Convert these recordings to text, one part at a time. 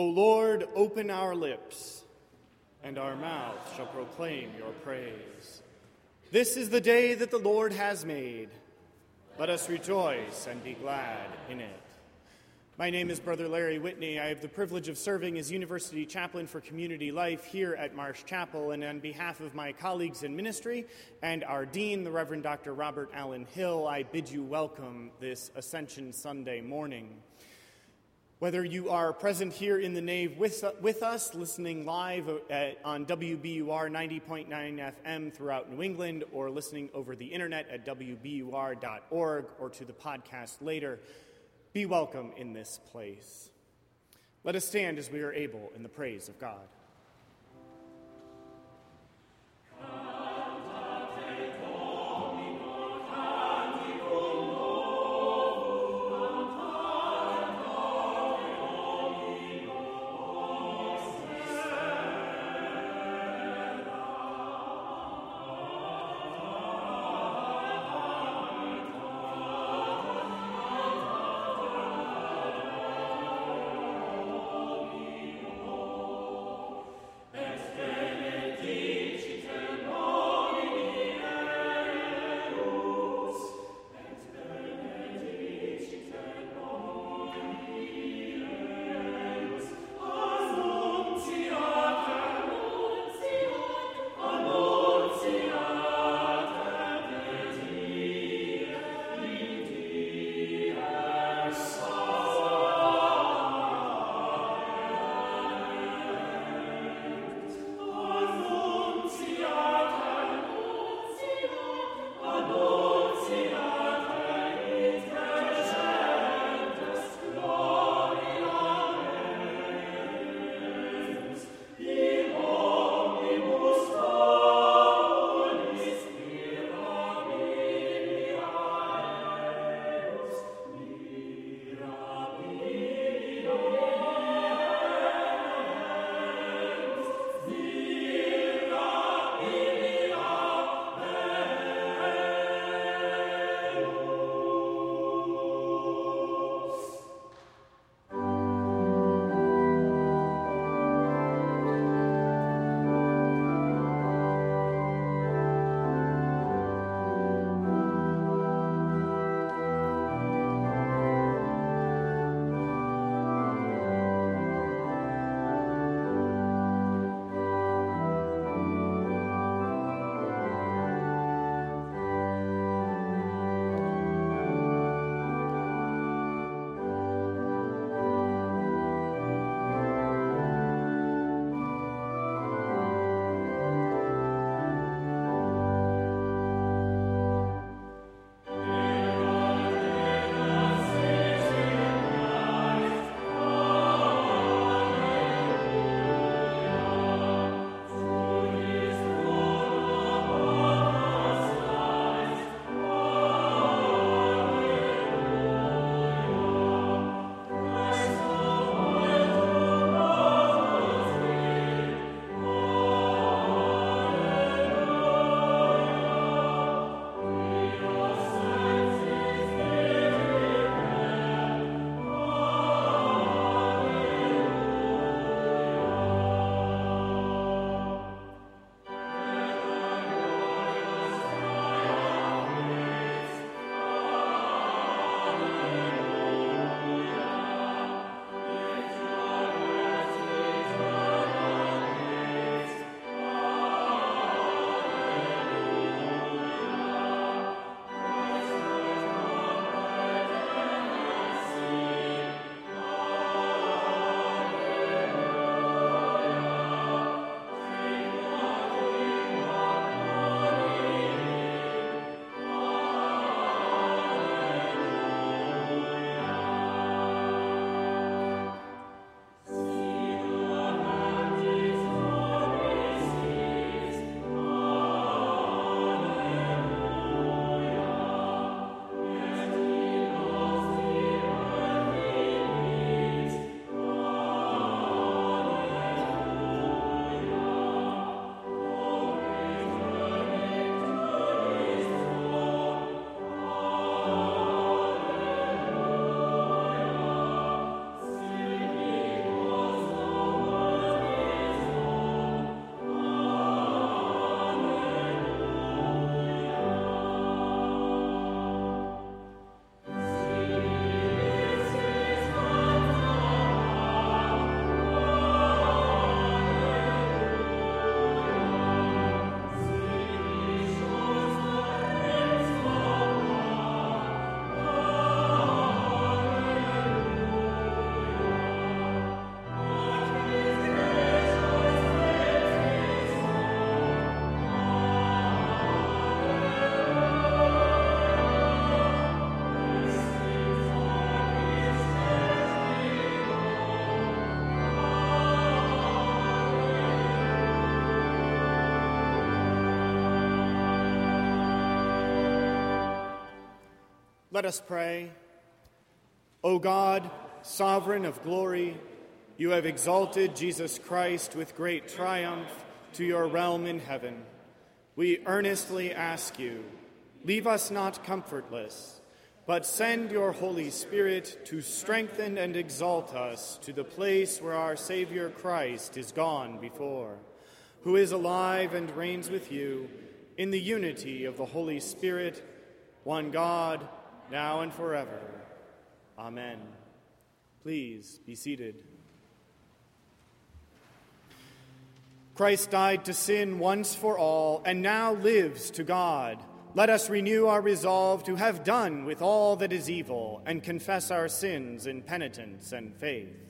O Lord, open our lips, and our mouth shall proclaim your praise. This is the day that the Lord has made. Let us rejoice and be glad in it. My name is Brother Larry Whitney. I have the privilege of serving as University Chaplain for Community Life here at Marsh Chapel, and on behalf of my colleagues in ministry and our Dean, the Reverend Dr. Robert Allan Hill, I bid you welcome this Ascension Sunday morning. Whether you are present here in the nave with, with us, listening live at, on WBUR 90.9 FM throughout New England, or listening over the internet at WBUR.org or to the podcast later, be welcome in this place. Let us stand as we are able in the praise of God. Let us pray. O God, sovereign of glory, you have exalted Jesus Christ with great triumph to your realm in heaven. We earnestly ask you, leave us not comfortless, but send your Holy Spirit to strengthen and exalt us to the place where our Savior Christ is gone before, who is alive and reigns with you in the unity of the Holy Spirit, one God, now and forever. Amen. Please be seated. Christ died to sin once for all and now lives to God. Let us renew our resolve to have done with all that is evil and confess our sins in penitence and faith.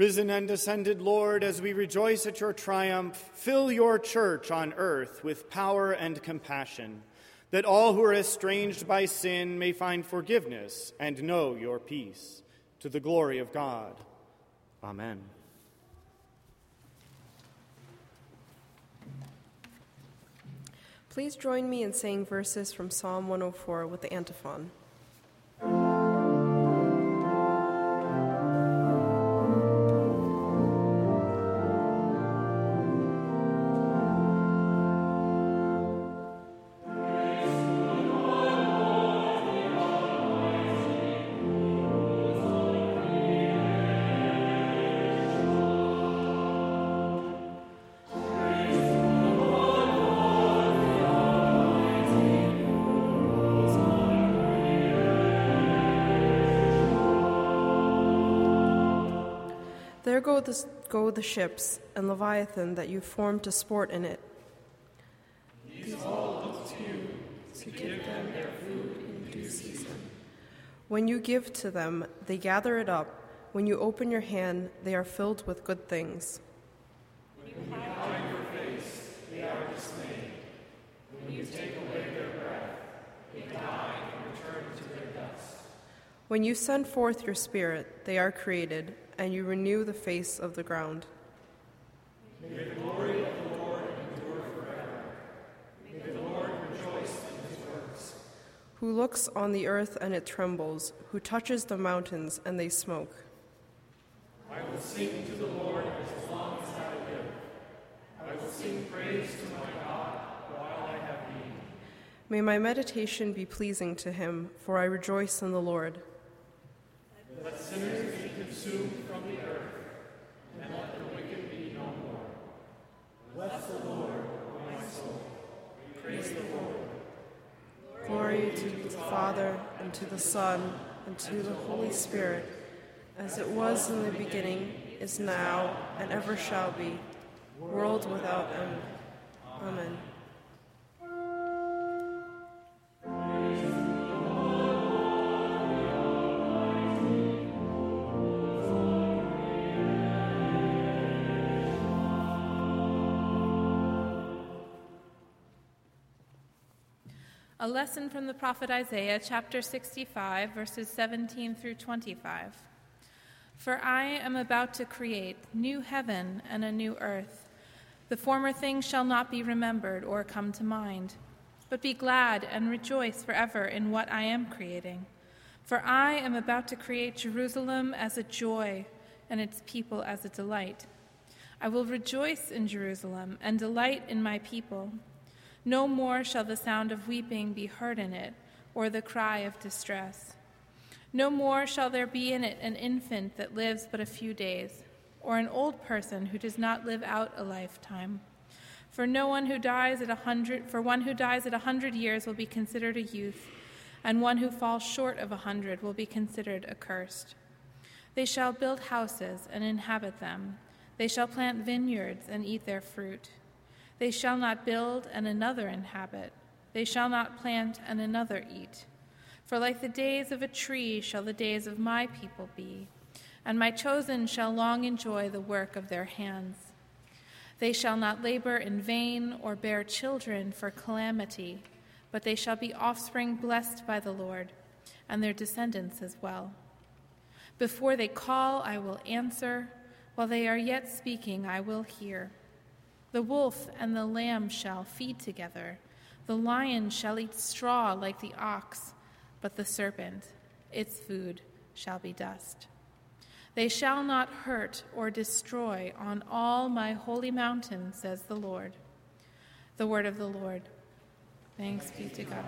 Risen and ascended Lord, as we rejoice at your triumph, fill your church on earth with power and compassion, that all who are estranged by sin may find forgiveness and know your peace. To the glory of God. Amen. Please join me in saying verses from Psalm 104 with the antiphon. There go the, go the ships, and Leviathan that you formed to sport in it. These all look to you to give them their food in due season. When you give to them, they gather it up. When you open your hand, they are filled with good things. When you hide your face, they are dismayed. When you take away their breath, they die and return to their dust. When you send forth your spirit, they are created and you renew the face of the ground. May the glory of the Lord endure forever. May the Lord rejoice in his works. Who looks on the earth and it trembles, who touches the mountains and they smoke. I will sing to the Lord as long as I live. I will sing praise to my God while I have being. May my meditation be pleasing to him, for I rejoice in the Lord. Let sinners be consumed from the earth, and let the wicked be no more. Bless the Lord, my soul. Praise the Lord. Glory to the Father, and to the Son, and to the Holy Spirit, as it was in the beginning, is now, and ever shall be, world without end. Amen. A lesson from the prophet Isaiah, chapter 65, verses 17 through 25. For I am about to create new heaven and a new earth. The former things shall not be remembered or come to mind, but be glad and rejoice forever in what I am creating. For I am about to create Jerusalem as a joy and its people as a delight. I will rejoice in Jerusalem and delight in my people. No more shall the sound of weeping be heard in it, or the cry of distress. No more shall there be in it an infant that lives but a few days, or an old person who does not live out a lifetime. For no one who dies at a hundred, for one who dies at a hundred years will be considered a youth, and one who falls short of a hundred will be considered accursed. They shall build houses and inhabit them. They shall plant vineyards and eat their fruit. They shall not build and another inhabit. They shall not plant and another eat. For like the days of a tree shall the days of my people be, and my chosen shall long enjoy the work of their hands. They shall not labor in vain or bear children for calamity, but they shall be offspring blessed by the Lord, and their descendants as well. Before they call, I will answer. While they are yet speaking, I will hear. The wolf and the lamb shall feed together. The lion shall eat straw like the ox, but the serpent, its food, shall be dust. They shall not hurt or destroy on all my holy mountain, says the Lord. The word of the Lord. Thanks be to God.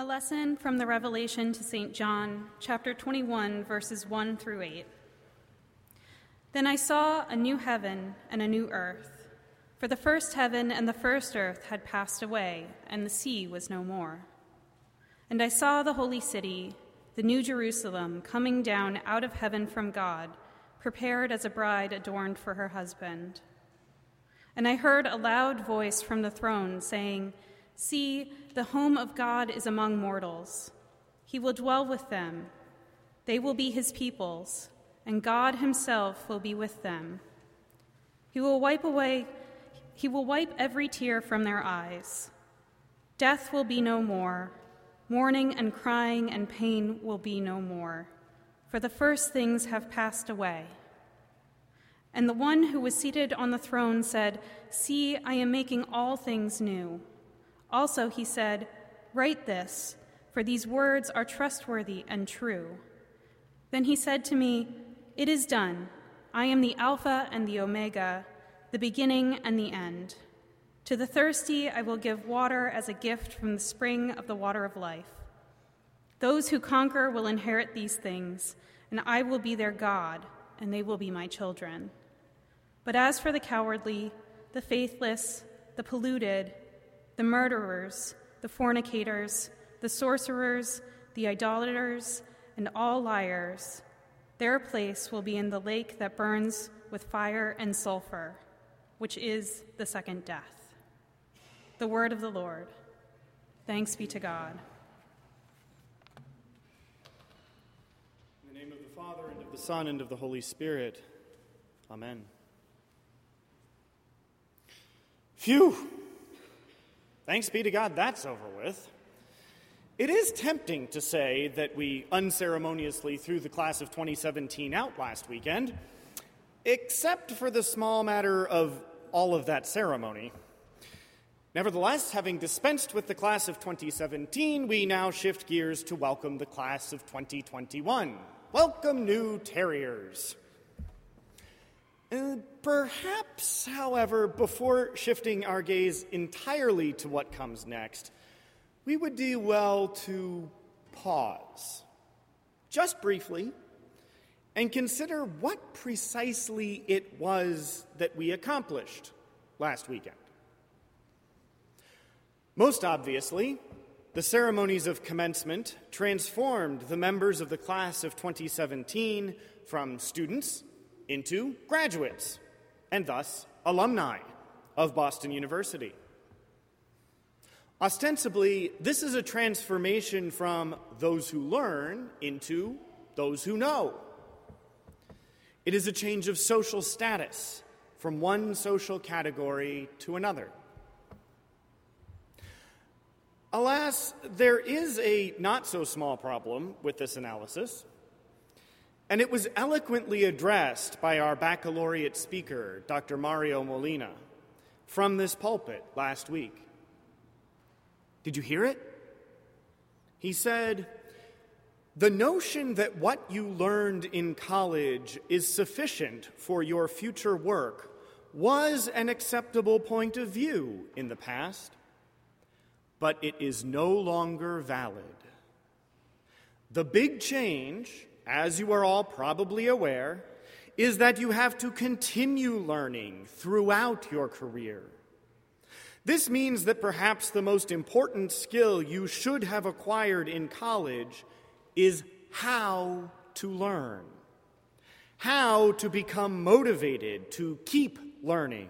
A lesson from the Revelation to St. John, chapter 21, verses 1 through 8. Then I saw a new heaven and a new earth, for the first heaven and the first earth had passed away, and the sea was no more. And I saw the holy city, the new Jerusalem, coming down out of heaven from God, prepared as a bride adorned for her husband. And I heard a loud voice from the throne saying, See, the home of God is among mortals. He will dwell with them. They will be his peoples, and God himself will be with them. He will wipe away he will wipe every tear from their eyes. Death will be no more. Mourning and crying and pain will be no more, for the first things have passed away. And the one who was seated on the throne said, See, I am making all things new. Also, he said, Write this, for these words are trustworthy and true. Then he said to me, It is done. I am the Alpha and the Omega the beginning and the end. To the thirsty, I will give water as a gift from the spring of the water of life. Those who conquer will inherit these things, and I will be their God, and they will be my children. But as for the cowardly, the faithless, the polluted, the murderers, the fornicators, the sorcerers, the idolaters, and all liars, their place will be in the lake that burns with fire and sulfur which is the second death. The word of the Lord. Thanks be to God. In the name of the Father, and of the Son, and of the Holy Spirit. Amen. Phew! Thanks be to God, that's over with. It is tempting to say that we unceremoniously threw the class of 2017 out last weekend, except for the small matter of all of that ceremony. Nevertheless, having dispensed with the class of 2017, we now shift gears to welcome the class of 2021. Welcome, new terriers. Uh, perhaps, however, before shifting our gaze entirely to what comes next, we would do well to pause, just briefly, and consider what precisely it was that we accomplished last weekend. Most obviously, the ceremonies of commencement transformed the members of the class of 2017 from students into graduates, and thus alumni of Boston University. Ostensibly, this is a transformation from those who learn into those who know. It is a change of social status from one social category to another. Alas, there is a not so small problem with this analysis, and it was eloquently addressed by our baccalaureate speaker, Dr. Mario Molina, from this pulpit last week. Did you hear it? He said, the notion that what you learned in college is sufficient for your future work was an acceptable point of view in the past, but it is no longer valid. The big change, as you are all probably aware, is that you have to continue learning throughout your career. This means that perhaps the most important skill you should have acquired in college is how to learn, how to become motivated to keep learning.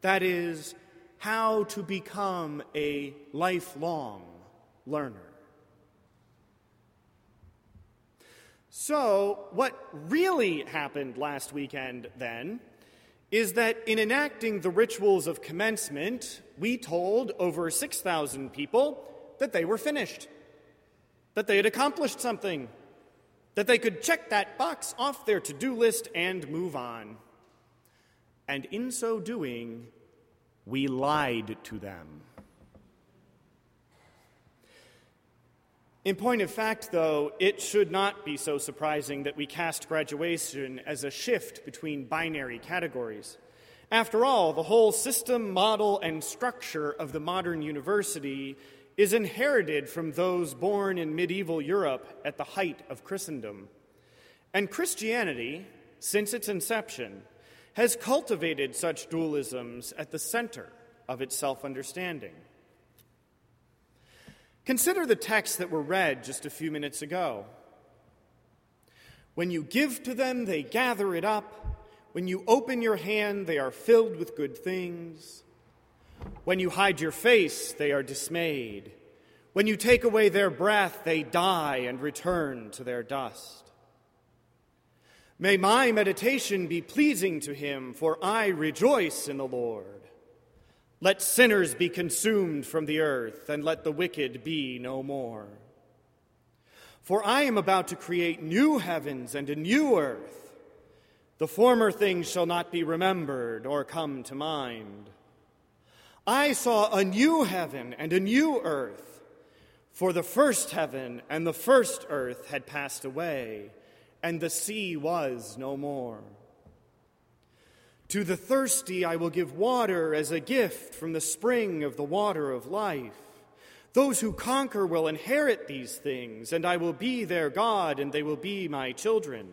That is, how to become a lifelong learner. So, what really happened last weekend then is that in enacting the rituals of commencement, we told over 6,000 people that they were finished that they had accomplished something, that they could check that box off their to do list and move on. And in so doing, we lied to them. In point of fact, though, it should not be so surprising that we cast graduation as a shift between binary categories. After all, the whole system, model, and structure of the modern university is inherited from those born in medieval Europe at the height of Christendom. And Christianity, since its inception, has cultivated such dualisms at the center of its self understanding. Consider the texts that were read just a few minutes ago. When you give to them, they gather it up. When you open your hand, they are filled with good things. When you hide your face, they are dismayed. When you take away their breath, they die and return to their dust. May my meditation be pleasing to him, for I rejoice in the Lord. Let sinners be consumed from the earth, and let the wicked be no more. For I am about to create new heavens and a new earth. The former things shall not be remembered or come to mind. I saw a new heaven and a new earth, for the first heaven and the first earth had passed away, and the sea was no more. To the thirsty I will give water as a gift from the spring of the water of life. Those who conquer will inherit these things, and I will be their God, and they will be my children.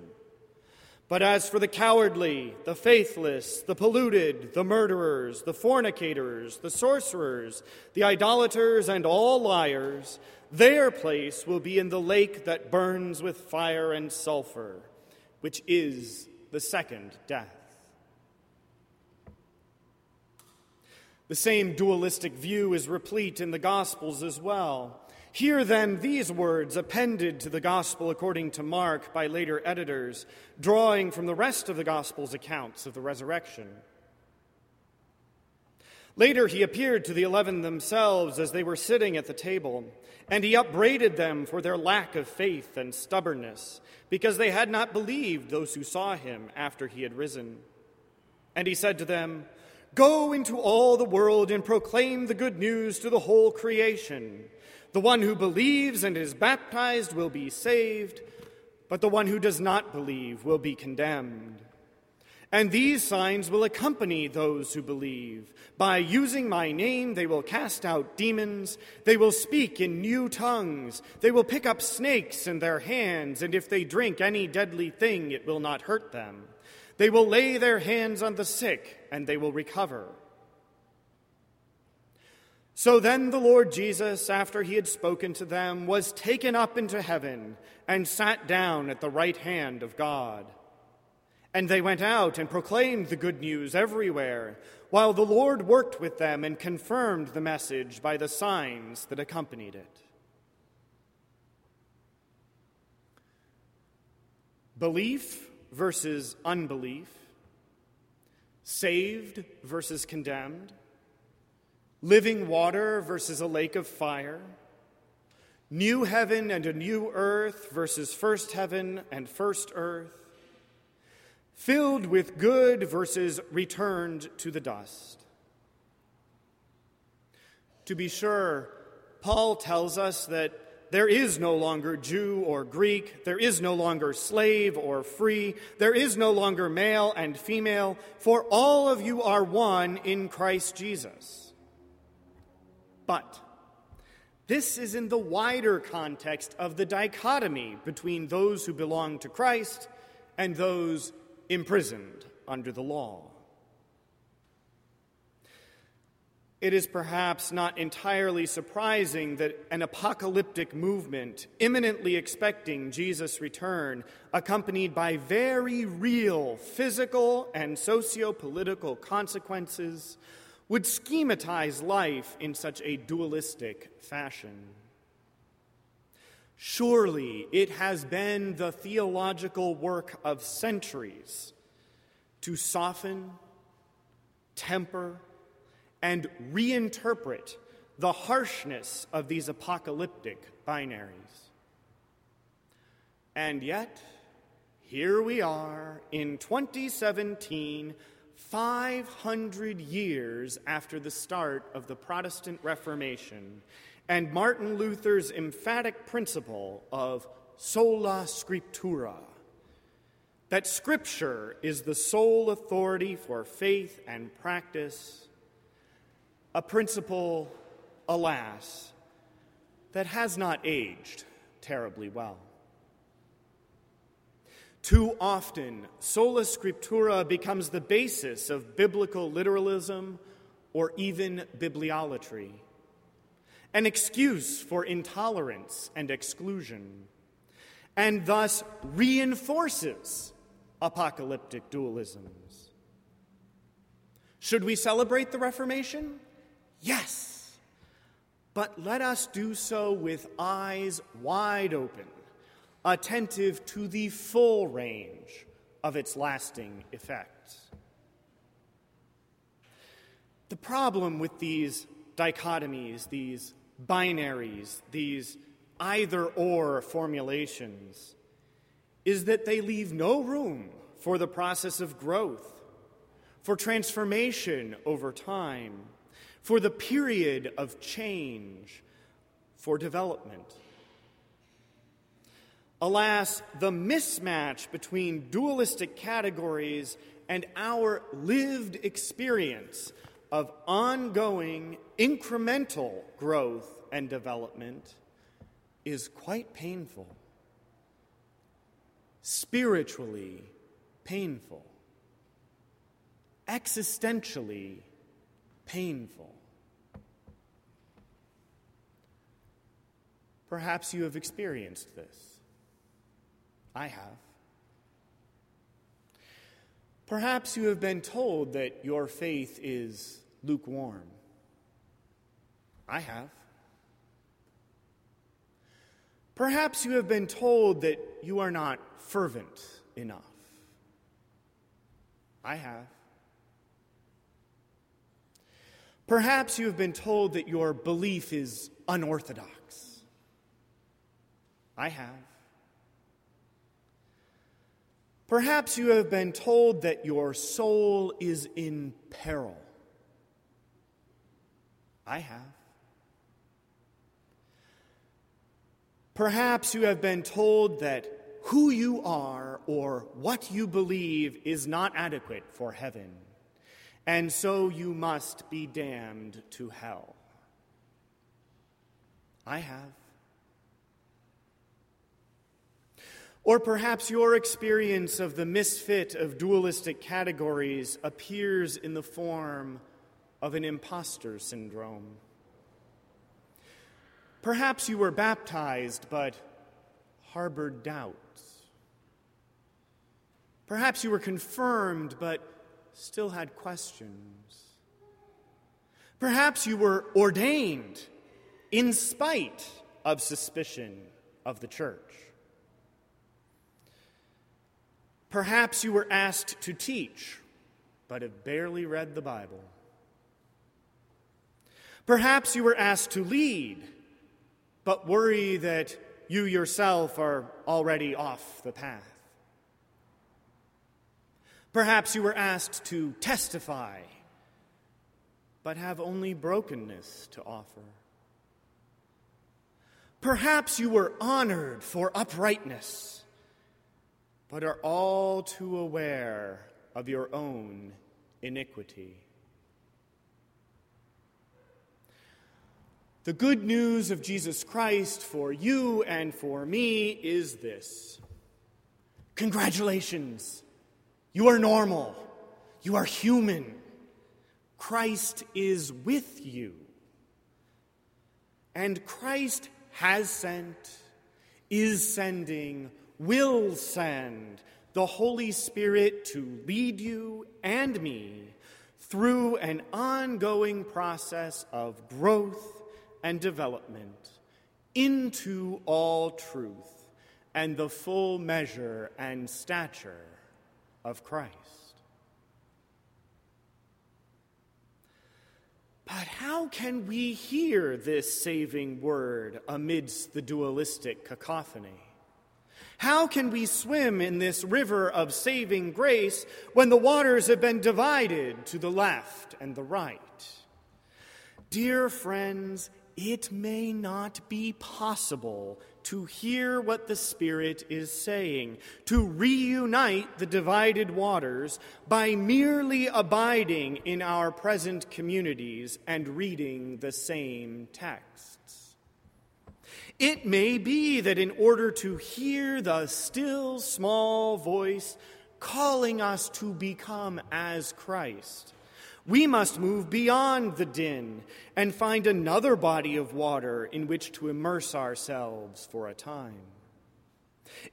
But as for the cowardly, the faithless, the polluted, the murderers, the fornicators, the sorcerers, the idolaters, and all liars, their place will be in the lake that burns with fire and sulfur, which is the second death. The same dualistic view is replete in the Gospels as well. Hear then these words appended to the Gospel according to Mark by later editors, drawing from the rest of the Gospel's accounts of the resurrection. Later, he appeared to the eleven themselves as they were sitting at the table, and he upbraided them for their lack of faith and stubbornness, because they had not believed those who saw him after he had risen. And he said to them, Go into all the world and proclaim the good news to the whole creation. The one who believes and is baptized will be saved, but the one who does not believe will be condemned. And these signs will accompany those who believe. By using my name, they will cast out demons. They will speak in new tongues. They will pick up snakes in their hands, and if they drink any deadly thing, it will not hurt them. They will lay their hands on the sick, and they will recover. So then the Lord Jesus, after he had spoken to them, was taken up into heaven and sat down at the right hand of God. And they went out and proclaimed the good news everywhere, while the Lord worked with them and confirmed the message by the signs that accompanied it. Belief versus unbelief, saved versus condemned, living water versus a lake of fire, new heaven and a new earth versus first heaven and first earth, filled with good versus returned to the dust. To be sure, Paul tells us that there is no longer Jew or Greek. There is no longer slave or free. There is no longer male and female, for all of you are one in Christ Jesus. But this is in the wider context of the dichotomy between those who belong to Christ and those imprisoned under the law. It is perhaps not entirely surprising that an apocalyptic movement, imminently expecting Jesus' return, accompanied by very real physical and socio political consequences, would schematize life in such a dualistic fashion. Surely it has been the theological work of centuries to soften, temper, and reinterpret the harshness of these apocalyptic binaries. And yet, here we are in 2017, 500 years after the start of the Protestant Reformation, and Martin Luther's emphatic principle of sola scriptura that Scripture is the sole authority for faith and practice a principle, alas, that has not aged terribly well. Too often, sola scriptura becomes the basis of biblical literalism or even bibliolatry, an excuse for intolerance and exclusion, and thus reinforces apocalyptic dualisms. Should we celebrate the Reformation? Yes, but let us do so with eyes wide open, attentive to the full range of its lasting effects. The problem with these dichotomies, these binaries, these either or formulations, is that they leave no room for the process of growth, for transformation over time, for the period of change, for development. Alas, the mismatch between dualistic categories and our lived experience of ongoing incremental growth and development is quite painful, spiritually painful, existentially painful. Perhaps you have experienced this. I have. Perhaps you have been told that your faith is lukewarm. I have. Perhaps you have been told that you are not fervent enough. I have. Perhaps you have been told that your belief is unorthodox. I have. Perhaps you have been told that your soul is in peril. I have. Perhaps you have been told that who you are or what you believe is not adequate for heaven, and so you must be damned to hell. I have. Or perhaps your experience of the misfit of dualistic categories appears in the form of an imposter syndrome. Perhaps you were baptized but harbored doubts. Perhaps you were confirmed but still had questions. Perhaps you were ordained in spite of suspicion of the church. Perhaps you were asked to teach, but have barely read the Bible. Perhaps you were asked to lead, but worry that you yourself are already off the path. Perhaps you were asked to testify, but have only brokenness to offer. Perhaps you were honored for uprightness but are all too aware of your own iniquity. The good news of Jesus Christ for you and for me is this Congratulations! You are normal. You are human. Christ is with you. And Christ has sent, is sending, will send the Holy Spirit to lead you and me through an ongoing process of growth and development into all truth and the full measure and stature of Christ. But how can we hear this saving word amidst the dualistic cacophony? How can we swim in this river of saving grace when the waters have been divided to the left and the right? Dear friends, it may not be possible to hear what the Spirit is saying, to reunite the divided waters by merely abiding in our present communities and reading the same texts. It may be that in order to hear the still small voice calling us to become as Christ, we must move beyond the din and find another body of water in which to immerse ourselves for a time.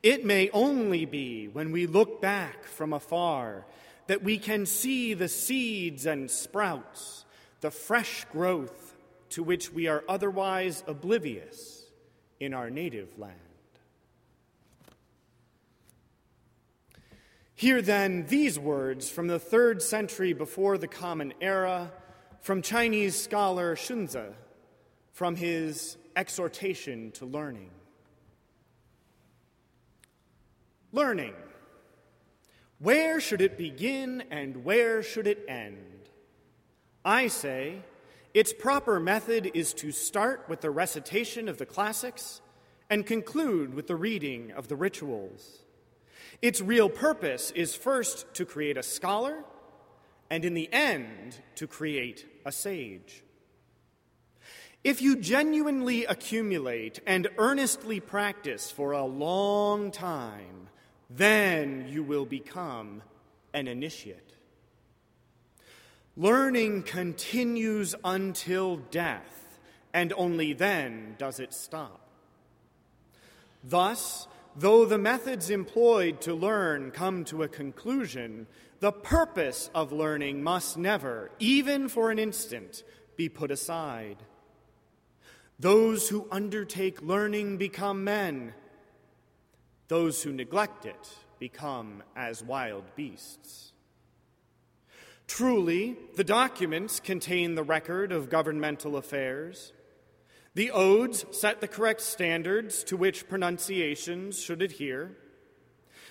It may only be when we look back from afar that we can see the seeds and sprouts, the fresh growth to which we are otherwise oblivious in our native land. Hear then these words from the third century before the Common Era from Chinese scholar Xunzi from his exhortation to learning. Learning. Where should it begin and where should it end? I say its proper method is to start with the recitation of the classics and conclude with the reading of the rituals. Its real purpose is first to create a scholar, and in the end, to create a sage. If you genuinely accumulate and earnestly practice for a long time, then you will become an initiate. Learning continues until death, and only then does it stop. Thus, Though the methods employed to learn come to a conclusion, the purpose of learning must never, even for an instant, be put aside. Those who undertake learning become men. Those who neglect it become as wild beasts. Truly, the documents contain the record of governmental affairs. The odes set the correct standards to which pronunciations should adhere.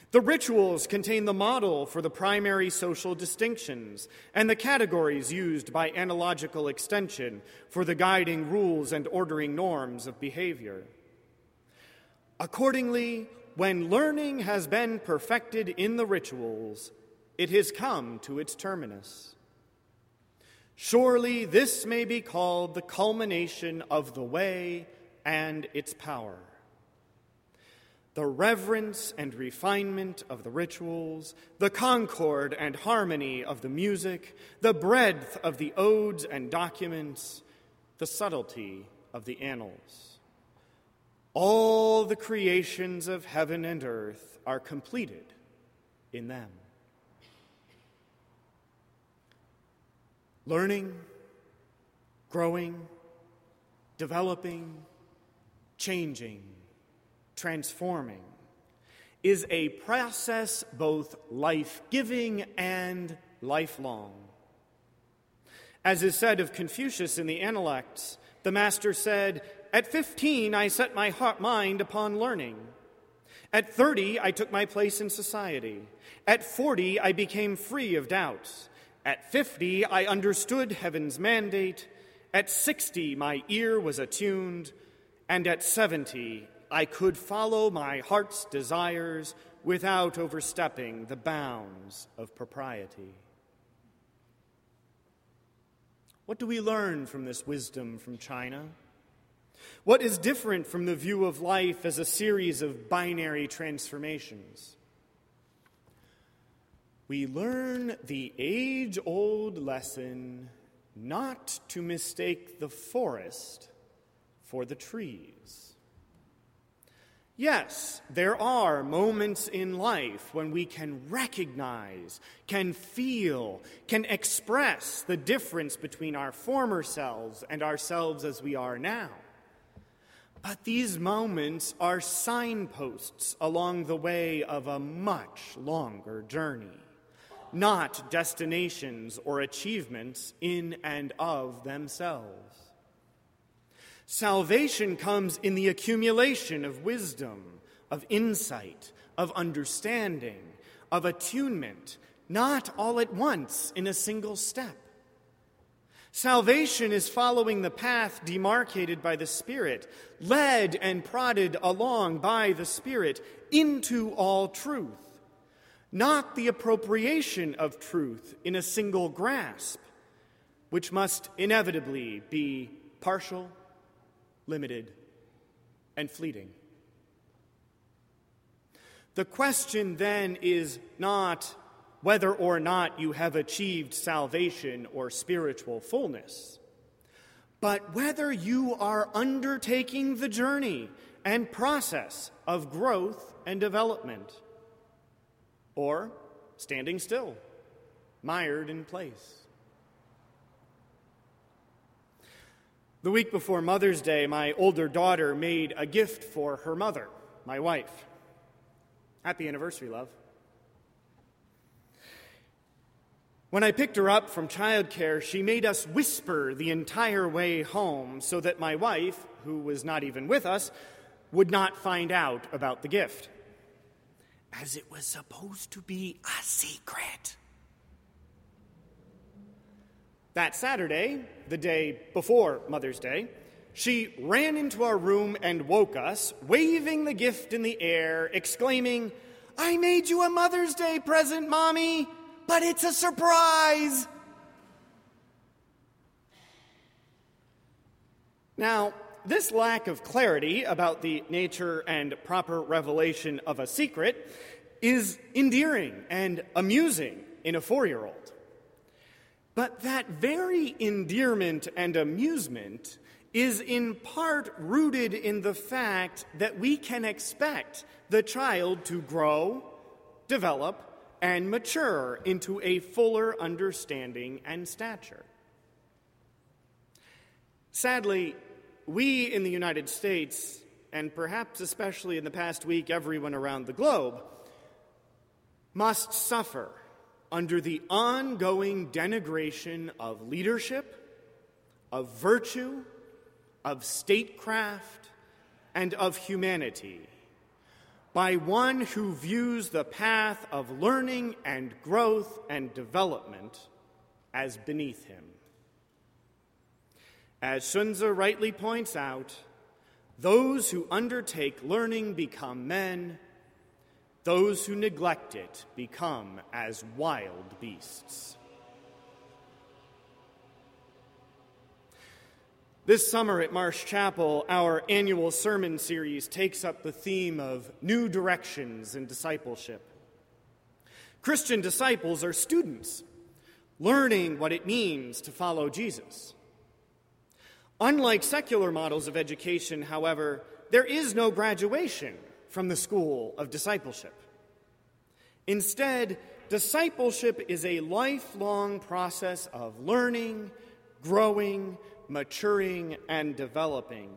The rituals contain the model for the primary social distinctions and the categories used by analogical extension for the guiding rules and ordering norms of behavior. Accordingly, when learning has been perfected in the rituals, it has come to its terminus. Surely this may be called the culmination of the way and its power. The reverence and refinement of the rituals, the concord and harmony of the music, the breadth of the odes and documents, the subtlety of the annals. All the creations of heaven and earth are completed in them. Learning, growing, developing, changing, transforming is a process both life giving and lifelong. As is said of Confucius in the Analects, the master said, At 15, I set my heart, mind upon learning. At 30, I took my place in society. At 40, I became free of doubts. At 50, I understood heaven's mandate. At 60, my ear was attuned. And at 70, I could follow my heart's desires without overstepping the bounds of propriety. What do we learn from this wisdom from China? What is different from the view of life as a series of binary transformations? We learn the age old lesson not to mistake the forest for the trees. Yes, there are moments in life when we can recognize, can feel, can express the difference between our former selves and ourselves as we are now. But these moments are signposts along the way of a much longer journey not destinations or achievements in and of themselves. Salvation comes in the accumulation of wisdom, of insight, of understanding, of attunement, not all at once in a single step. Salvation is following the path demarcated by the Spirit, led and prodded along by the Spirit into all truth not the appropriation of truth in a single grasp, which must inevitably be partial, limited, and fleeting. The question then is not whether or not you have achieved salvation or spiritual fullness, but whether you are undertaking the journey and process of growth and development or standing still, mired in place. The week before Mother's Day, my older daughter made a gift for her mother, my wife. Happy anniversary, love. When I picked her up from childcare, she made us whisper the entire way home so that my wife, who was not even with us, would not find out about the gift. As it was supposed to be a secret. That Saturday, the day before Mother's Day, she ran into our room and woke us, waving the gift in the air, exclaiming, I made you a Mother's Day present, Mommy, but it's a surprise. Now, this lack of clarity about the nature and proper revelation of a secret is endearing and amusing in a four year old. But that very endearment and amusement is in part rooted in the fact that we can expect the child to grow, develop, and mature into a fuller understanding and stature. Sadly, we in the United States, and perhaps especially in the past week, everyone around the globe, must suffer under the ongoing denigration of leadership, of virtue, of statecraft, and of humanity by one who views the path of learning and growth and development as beneath him. As Xunzi rightly points out, those who undertake learning become men, those who neglect it become as wild beasts. This summer at Marsh Chapel, our annual sermon series takes up the theme of new directions in discipleship. Christian disciples are students, learning what it means to follow Jesus. Unlike secular models of education, however, there is no graduation from the school of discipleship. Instead, discipleship is a lifelong process of learning, growing, maturing, and developing.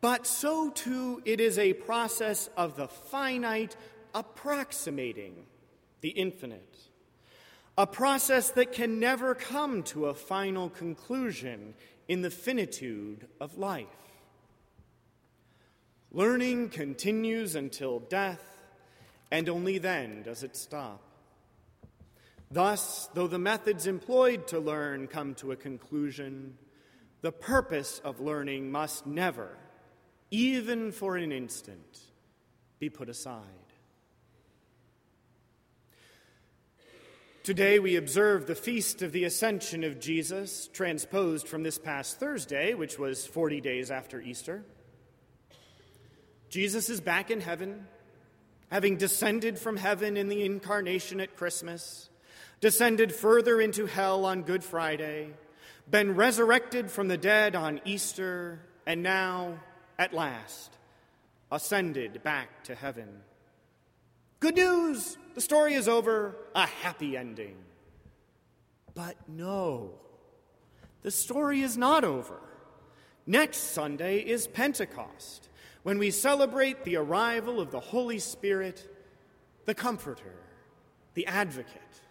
But so too, it is a process of the finite approximating the infinite. A process that can never come to a final conclusion in the finitude of life. Learning continues until death, and only then does it stop. Thus, though the methods employed to learn come to a conclusion, the purpose of learning must never, even for an instant, be put aside. Today we observe the feast of the ascension of Jesus, transposed from this past Thursday, which was 40 days after Easter. Jesus is back in heaven, having descended from heaven in the incarnation at Christmas, descended further into hell on Good Friday been resurrected from the dead on Easter, and now, at last, ascended back to heaven. Good news! The story is over, a happy ending. But no, the story is not over. Next Sunday is Pentecost, when we celebrate the arrival of the Holy Spirit, the Comforter, the Advocate,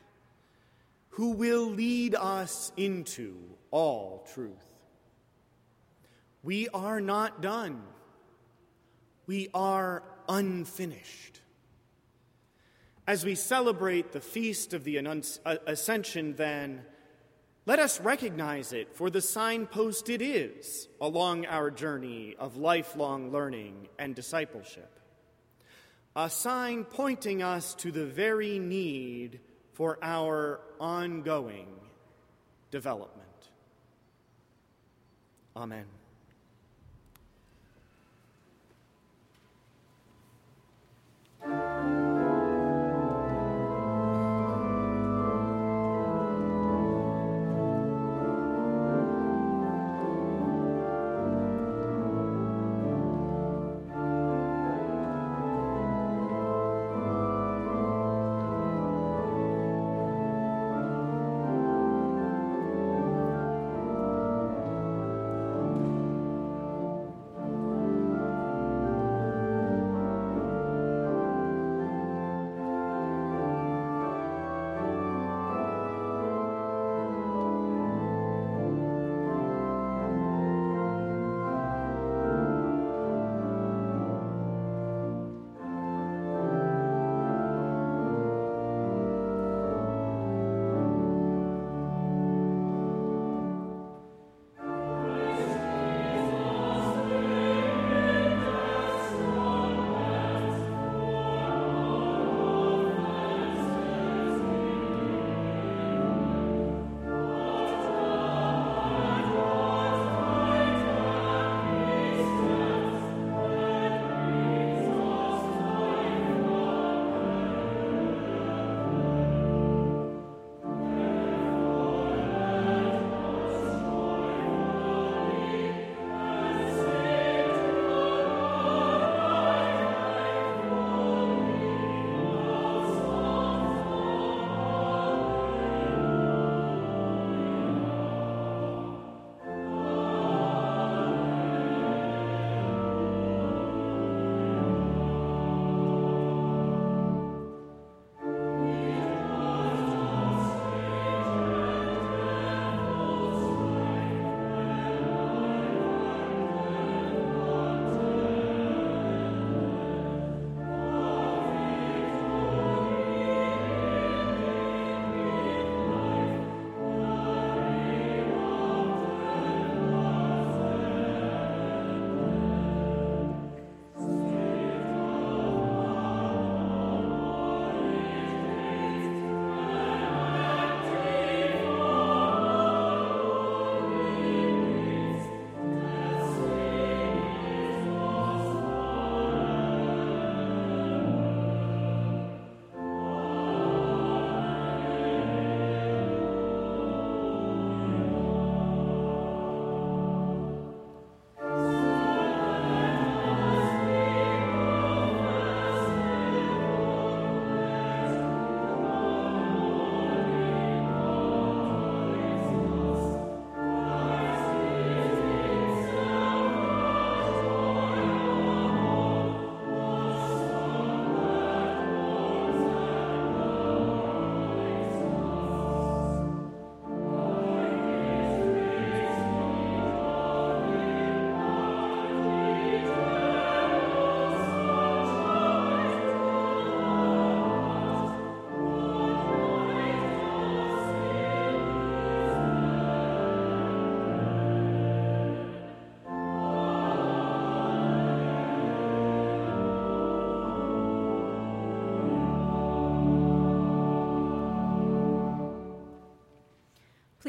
who will lead us into all truth. We are not done. We are unfinished. As we celebrate the feast of the uh, Ascension, then, let us recognize it for the signpost it is along our journey of lifelong learning and discipleship. A sign pointing us to the very need for our ongoing development. Amen.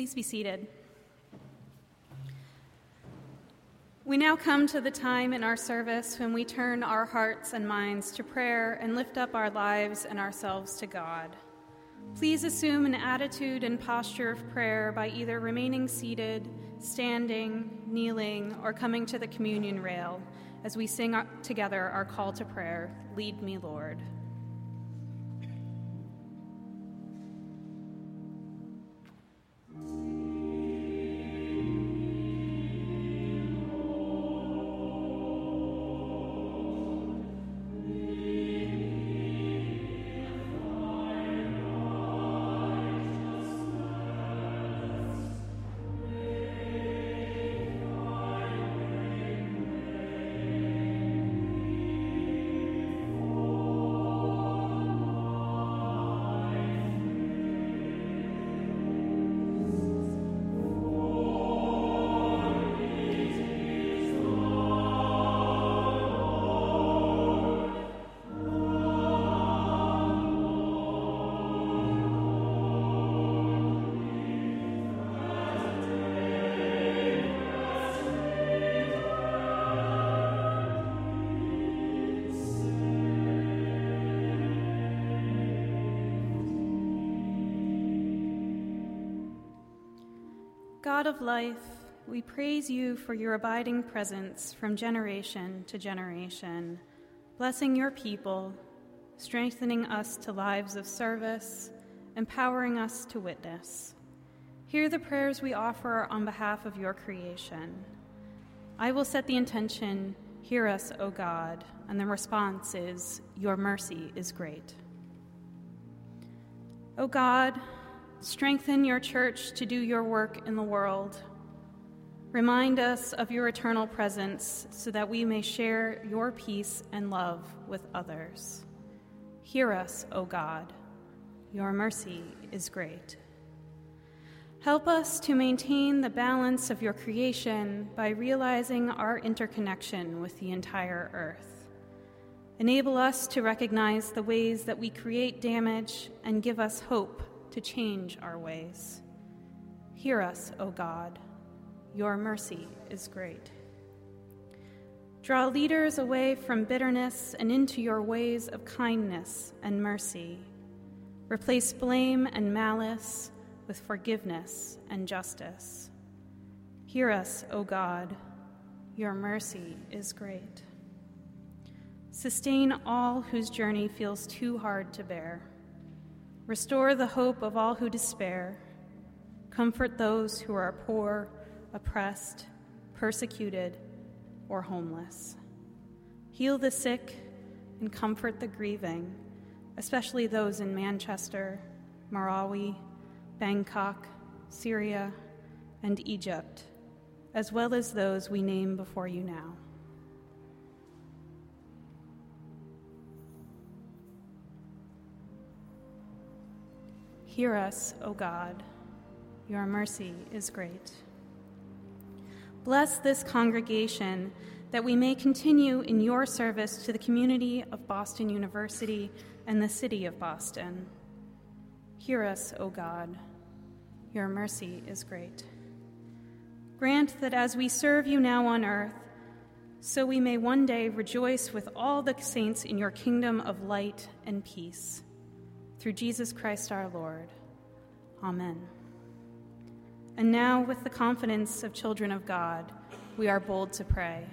Please be seated. We now come to the time in our service when we turn our hearts and minds to prayer and lift up our lives and ourselves to God. Please assume an attitude and posture of prayer by either remaining seated, standing, kneeling, or coming to the communion rail as we sing together our call to prayer Lead me, Lord. God of life, we praise you for your abiding presence from generation to generation, blessing your people, strengthening us to lives of service, empowering us to witness. Hear the prayers we offer on behalf of your creation. I will set the intention, Hear us, O God, and the response is, Your mercy is great. O God, Strengthen your church to do your work in the world. Remind us of your eternal presence so that we may share your peace and love with others. Hear us, O God. Your mercy is great. Help us to maintain the balance of your creation by realizing our interconnection with the entire earth. Enable us to recognize the ways that we create damage and give us hope to change our ways. Hear us, O God. Your mercy is great. Draw leaders away from bitterness and into your ways of kindness and mercy. Replace blame and malice with forgiveness and justice. Hear us, O God. Your mercy is great. Sustain all whose journey feels too hard to bear. Restore the hope of all who despair. Comfort those who are poor, oppressed, persecuted, or homeless. Heal the sick and comfort the grieving, especially those in Manchester, Marawi, Bangkok, Syria, and Egypt, as well as those we name before you now. Hear us, O God. Your mercy is great. Bless this congregation that we may continue in your service to the community of Boston University and the city of Boston. Hear us, O God. Your mercy is great. Grant that as we serve you now on earth, so we may one day rejoice with all the saints in your kingdom of light and peace through Jesus Christ our Lord. Amen. And now, with the confidence of children of God, we are bold to pray.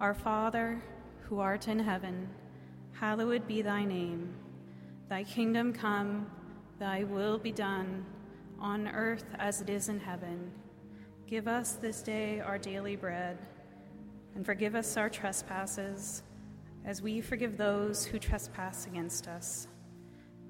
Our Father, who art in heaven, hallowed be thy name. Thy kingdom come, thy will be done, on earth as it is in heaven. Give us this day our daily bread, and forgive us our trespasses, as we forgive those who trespass against us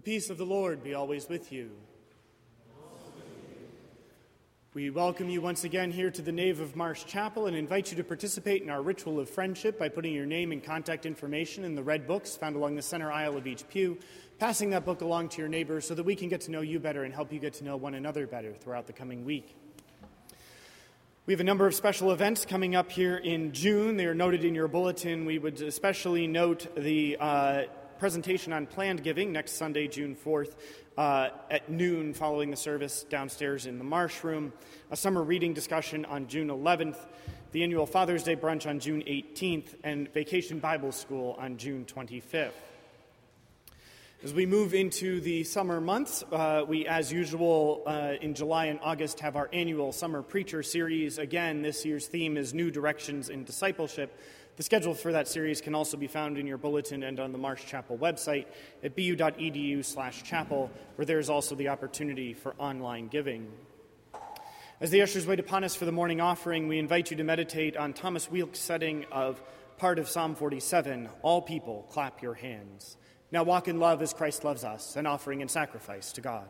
Peace of the Lord be always with you. We welcome you once again here to the nave of Marsh Chapel and invite you to participate in our ritual of friendship by putting your name and contact information in the red books found along the center aisle of each pew, passing that book along to your neighbor so that we can get to know you better and help you get to know one another better throughout the coming week. We have a number of special events coming up here in June. They are noted in your bulletin. We would especially note the uh, presentation on planned giving next Sunday, June 4th, uh, at noon following the service downstairs in the Marsh Room, a summer reading discussion on June 11th, the annual Father's Day brunch on June 18th, and Vacation Bible School on June 25th. As we move into the summer months, uh, we, as usual, uh, in July and August, have our annual Summer Preacher series. Again, this year's theme is New Directions in Discipleship. The schedule for that series can also be found in your bulletin and on the Marsh Chapel website at bu.edu slash chapel, where there is also the opportunity for online giving. As the ushers wait upon us for the morning offering, we invite you to meditate on Thomas Weelkes' setting of part of Psalm 47 All people, clap your hands. Now walk in love as Christ loves us, an offering and sacrifice to God.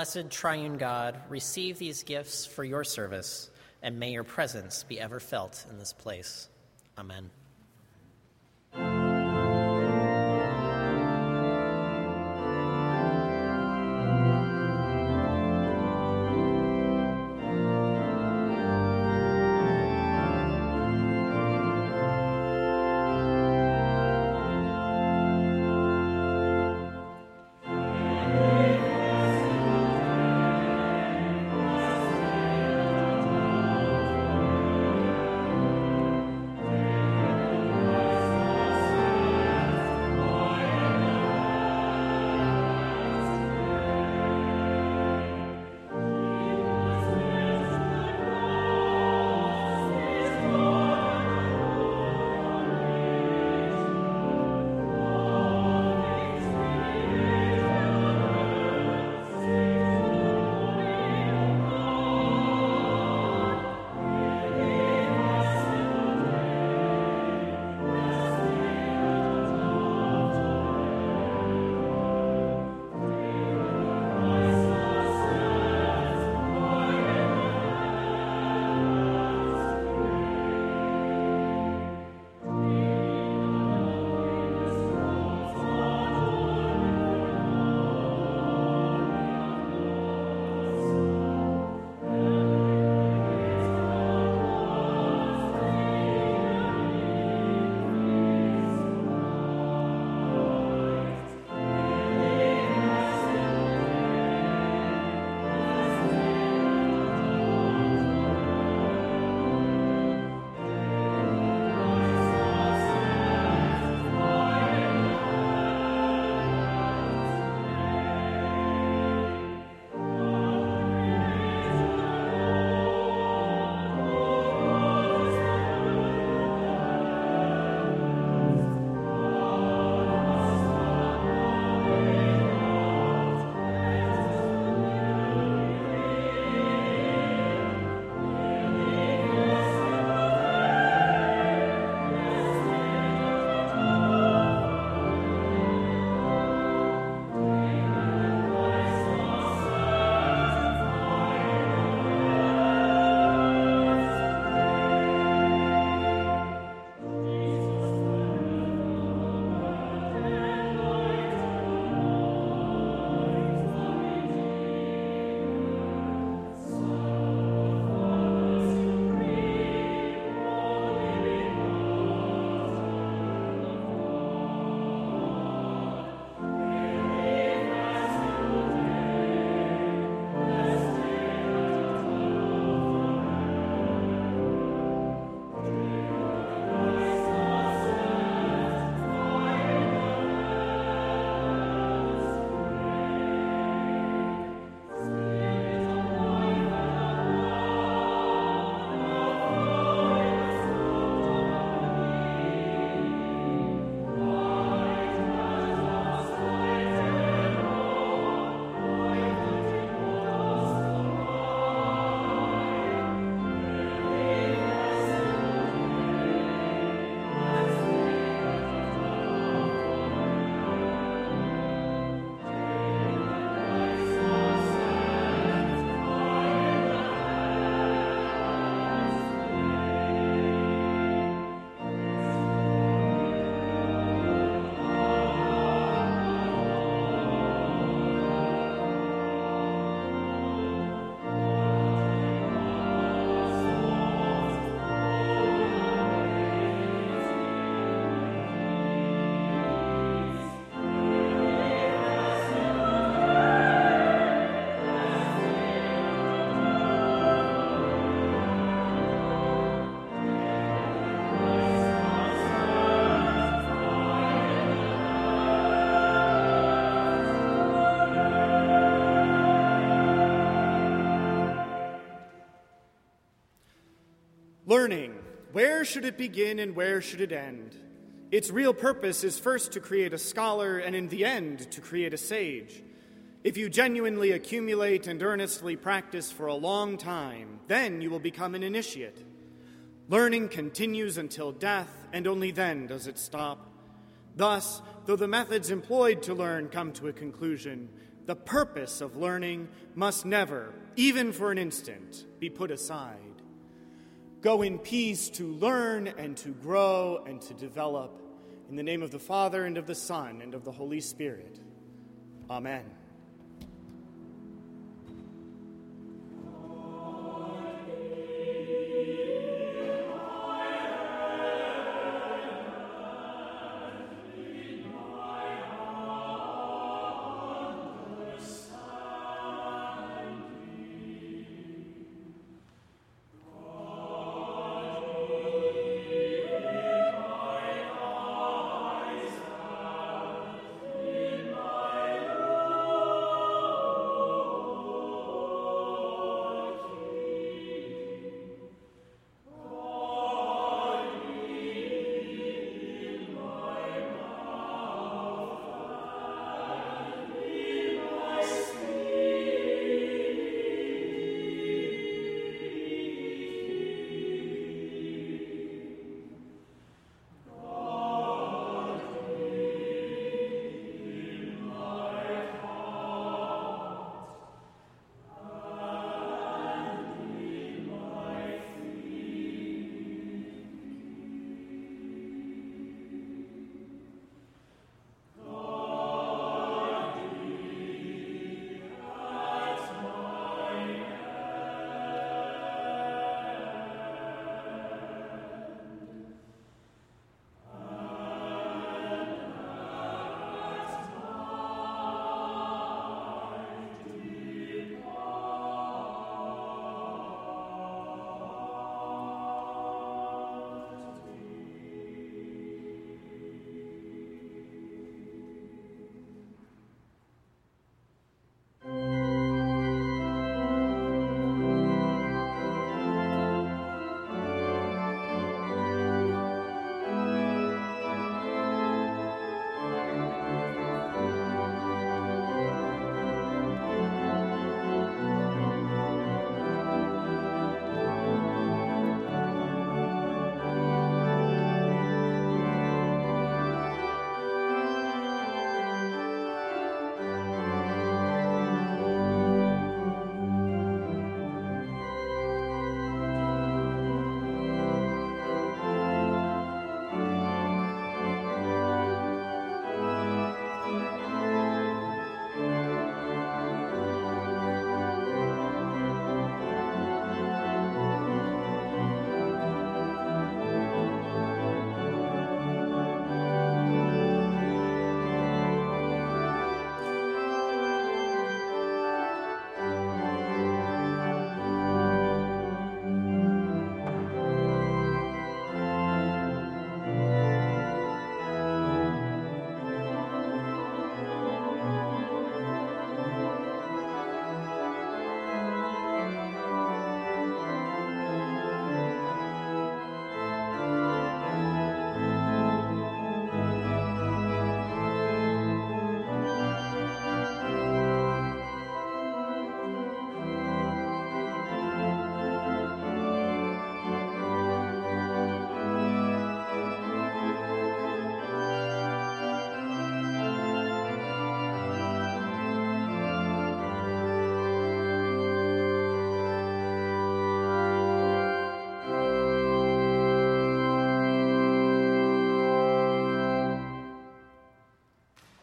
Blessed triune God, receive these gifts for your service, and may your presence be ever felt in this place. Amen. Where should it begin and where should it end? Its real purpose is first to create a scholar and in the end to create a sage. If you genuinely accumulate and earnestly practice for a long time, then you will become an initiate. Learning continues until death, and only then does it stop. Thus, though the methods employed to learn come to a conclusion, the purpose of learning must never, even for an instant, be put aside. Go in peace to learn and to grow and to develop. In the name of the Father, and of the Son, and of the Holy Spirit. Amen.